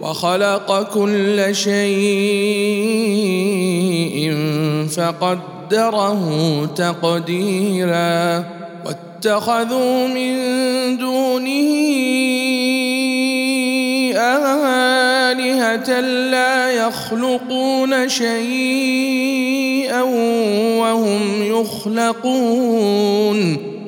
وخلق كل شيء فقدره تقديرا واتخذوا من دونه آلهة لا يخلقون شيئا وهم يخلقون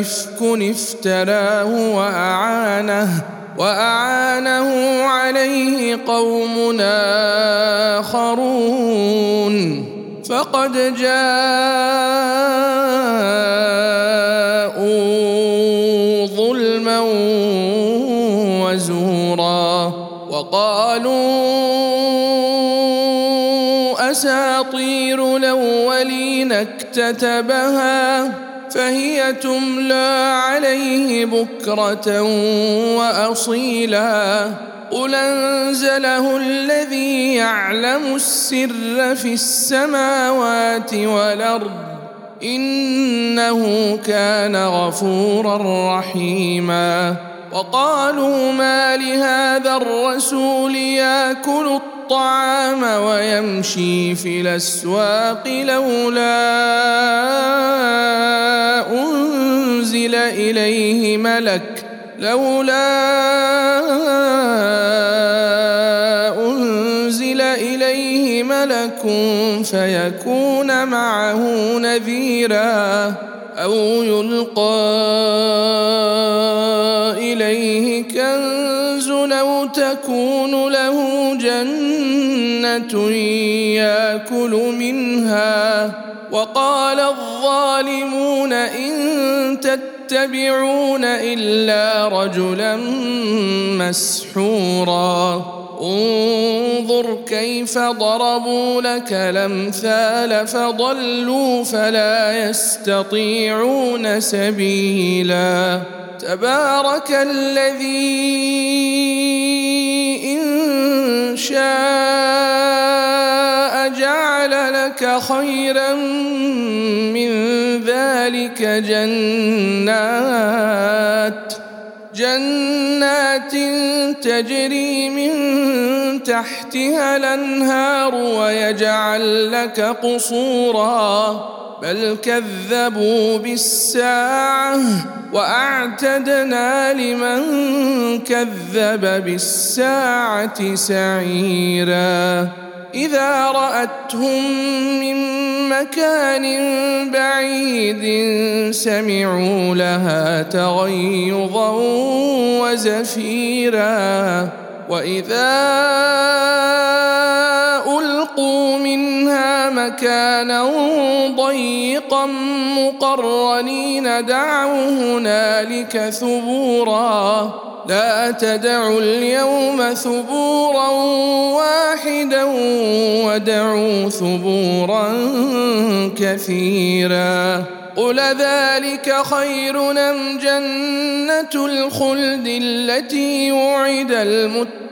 إفك افتراه وأعانه وأعانه عليه قوم آخرون. فقد جاءوا ظلما وزورا وقالوا أساطير الأولين اكتتبها فهي تملى عليه بكرة وأصيلا. قل أنزله الذي يعلم السر في السماوات والأرض إنه كان غفورا رحيما. وقالوا ما لهذا الرسول ياكل الطعام ويمشي في الأسواق لولا أنزل إليه ملك لولا أنزل إليه ملك فيكون معه نذيرا أو يلقى إليه كنز أو تكون له ياكل منها وقال الظالمون ان تتبعون الا رجلا مسحورا انظر كيف ضربوا لك الامثال فضلوا فلا يستطيعون سبيلا تبارك الذي إن شاء جعل لك خيرا من ذلك جنات جنات تجري من تحتها الأنهار ويجعل لك قصورا بل كذبوا بالساعة وأعتدنا لمن كذب بالساعة سعيرا. إذا رأتهم من مكان بعيد سمعوا لها تغيظا وزفيرا. واذا القوا منها مكانا ضيقا مقرنين دعوا هنالك ثبورا لا تدعوا اليوم ثبورا واحدا ودعوا ثبورا كثيرا قل ذلك خير ام جنه الخلد التي وعد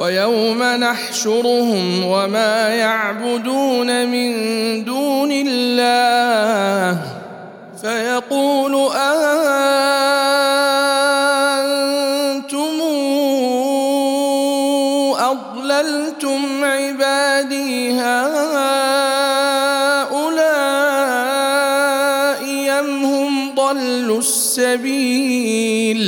ويوم نحشرهم وما يعبدون من دون الله. يقول أنتم أضللتم عبادي هؤلاء أم هم ضلوا السبيل؟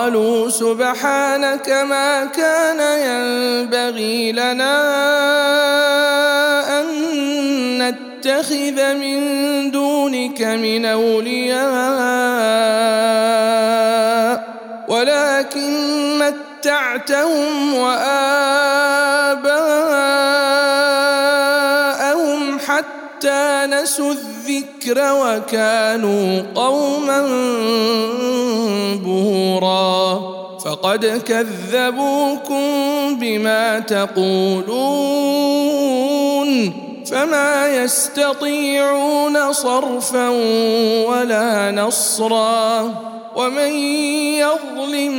قالوا سبحانك ما كان ينبغي لنا أن نتخذ من دونك من أولياء ولكن متعتهم وآباءهم حتى نسوا الذكر وكانوا قوما بورا. فقد كذبوكم بما تقولون. فما يستطيعون صرفا ولا نصرا. ومن يظلم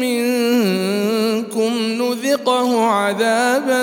منكم نذقه عذابا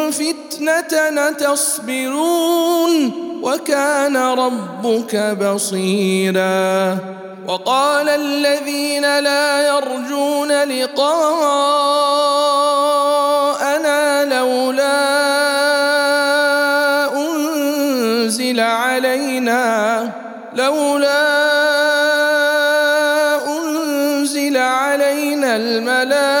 فتنه تصبرون وكان ربك بصيرا. وقال الذين لا يرجون لقاءنا لولا أنزل علينا لولا أنزل علينا الملائكة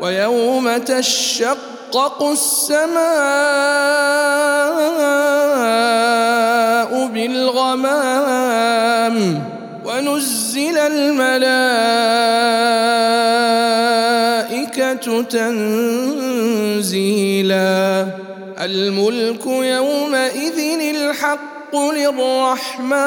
ويوم تشقق السماء بالغمام ونزل الملائكة تنزيلا. الملك يومئذ الحق للرحمن.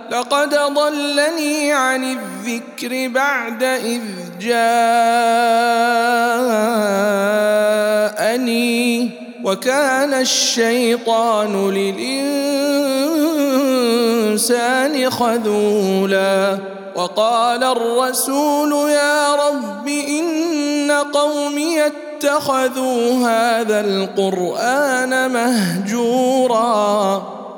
لقد ضلني عن الذكر بعد إذ جاءني وكان الشيطان للإنسان خذولا وقال الرسول يا رب إن قومي اتخذوا هذا القرآن مهجورا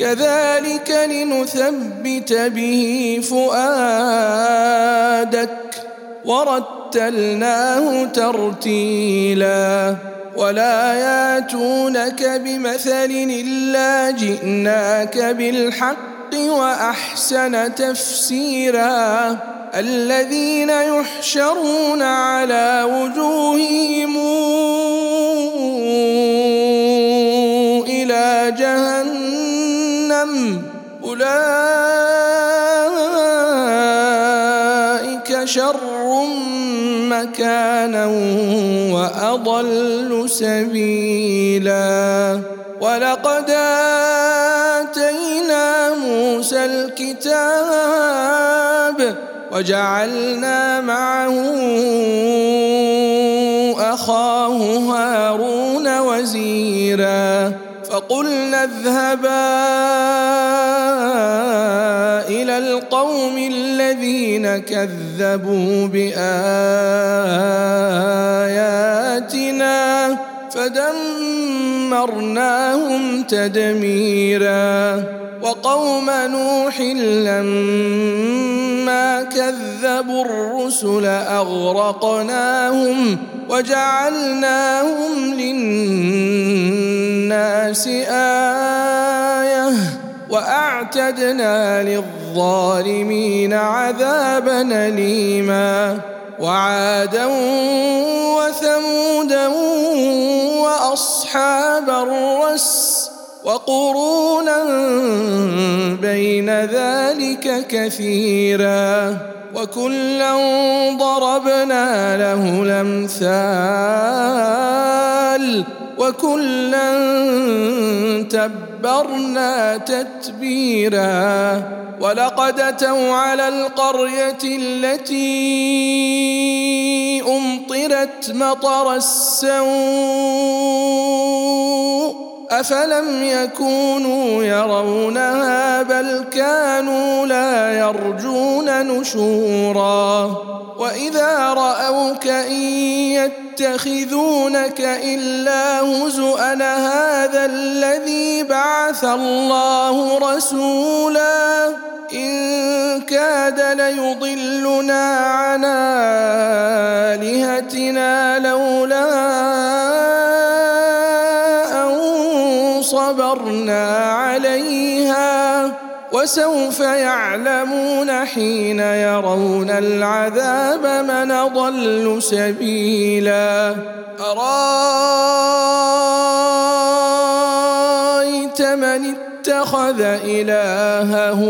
كذلك لنثبت به فؤادك ورتلناه ترتيلا ولا ياتونك بمثل إلا جئناك بالحق وأحسن تفسيرا الذين يحشرون على وجوههم مكانا وأضل سبيلا. ولقد آتينا موسى الكتاب وجعلنا معه أخاه هارون وزيرا. فقلنا اذهبا القوم الذين كذبوا بآياتنا فدمرناهم تدميرا وقوم نوح لما كذبوا الرسل أغرقناهم وجعلناهم للناس آية وأعتدنا للظالمين عذابا اليما. وعادا وثمودا وأصحاب الرس وقرونا بين ذلك كثيرا. وكلا ضربنا له الأمثال. وكلا تبرنا تتبيرا ولقد أتوا على القرية التي أمطرت مطر السوء أفلم يكونوا يرونها بل كانوا لا يرجون نشورا. وإذا رأوك إن يتخذونك إلا هزءا هذا الذي بعث الله رسولا. إن كاد ليضلنا عن آلهتنا لولا صبرنا عليها وسوف يعلمون حين يرون العذاب من ضل سبيلا. أرأيت من اتخذ إلهه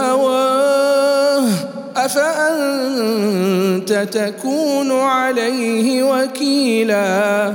هواه؟ أفأنت تكون عليه وكيلا؟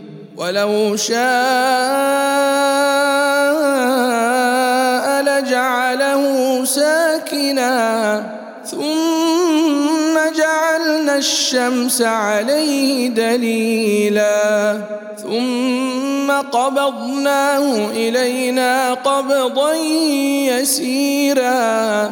ولو شاء لجعله ساكنا ثم جعلنا الشمس عليه دليلا ثم قبضناه إلينا قبضا يسيرا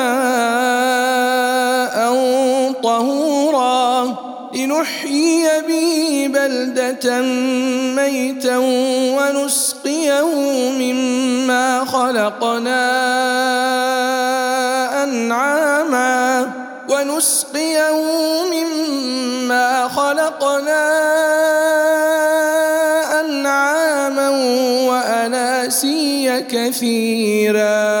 طهورا لنحيي به بلدة ميتا ونسقيه مما خلقنا أنعاما ونسقيه مما خلقنا أنعاما وأناسيا كثيرا.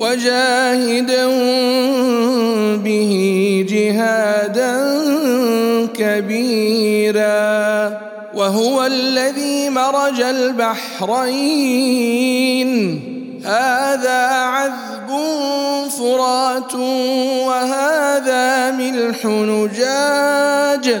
وجاهدهم به جهادا كبيرا وهو الذي مرج البحرين. هذا عذب فرات وهذا ملح نجاج.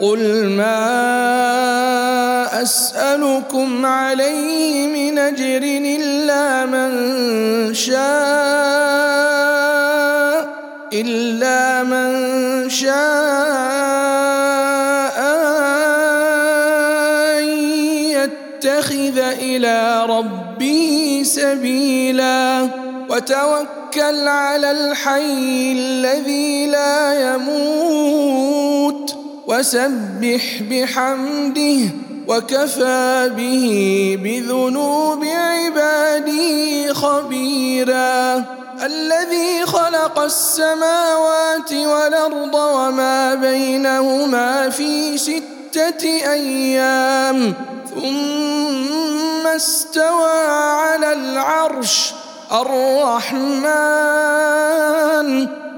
قل ما اسالكم عليه من اجر الا من شاء الا من شاء ان يتخذ إلى ربه سبيلا وتوكل على الحي الذي لا يموت وسبح بحمده وكفى به بذنوب عباده خبيرا. الذي خلق السماوات والأرض وما بينهما في ستة أيام. ثم استوى على العرش الرحمن.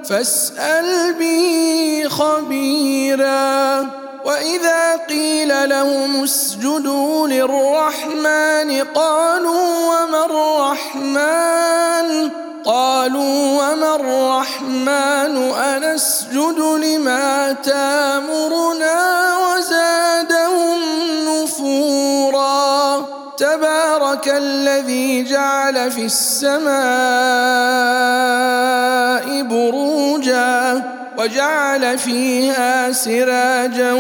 فاسأل به خبيرا. وإذا قيل لهم اسجدوا للرحمن قالوا وما الرحمن؟ قالوا وما الرحمن؟ أنسجد لما تامرنا وزادهم نفورا. تبارك الذي جعل في السماء بروجا وجعل فيها سراجا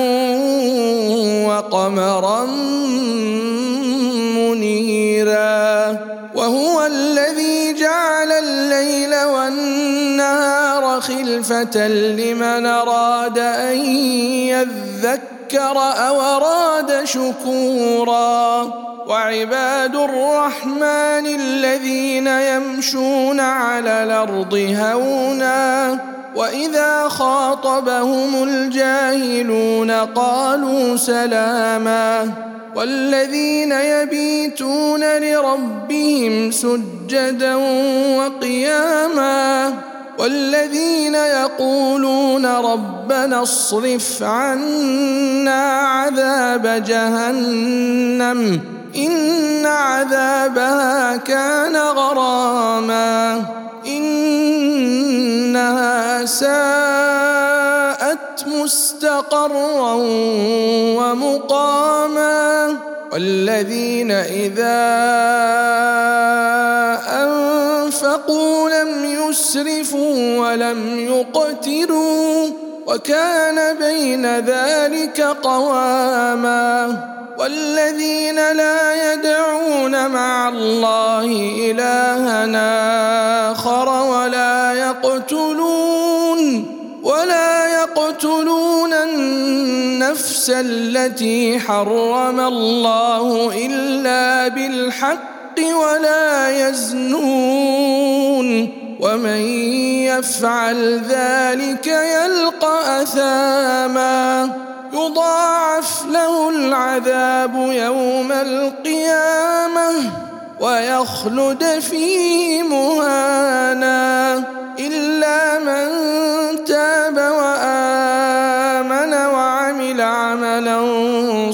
وقمرا منيرا وهو الذي جعل الليل والنهار خلفة لمن أراد أن يذكر أو أراد شكورا. وعباد الرحمن الذين يمشون على الأرض هونا وإذا خاطبهم الجاهلون قالوا سلاما. والذين يبيتون لربهم سجدا وقياما. والذين يقولون ربنا اصرف عنا عذاب جهنم إن عذابها كان غراما إنها ساءت مستقرا ومقاما والذين إذا أنفقوا لم يسرفوا ولم يقتروا وكان بين ذلك قواما والذين لا يدعون مع الله الها آخر ولا ولا يقتلون النفس التي حرم الله إلا بالحق ولا يزنون ومن يفعل ذلك يلقى أثاما يضاعف له العذاب يوم القيامة ويخلد فيه مهانا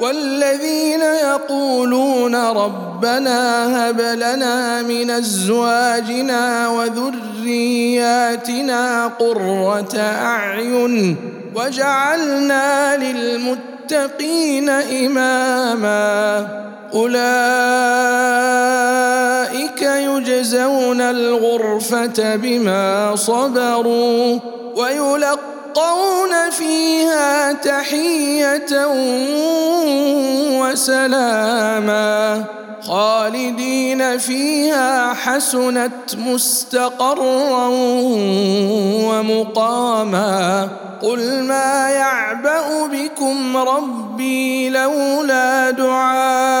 والذين يقولون ربنا هب لنا من أزواجنا وذرياتنا قرة أعين وجعلنا للمتقين إماما أولئك يجزون الغرفة بما صبروا ويلقون فيها تحية وسلاما. خالدين فيها حسنت مستقرا ومقاما. قل ما يعبأ بكم ربي لولا دعاؤكم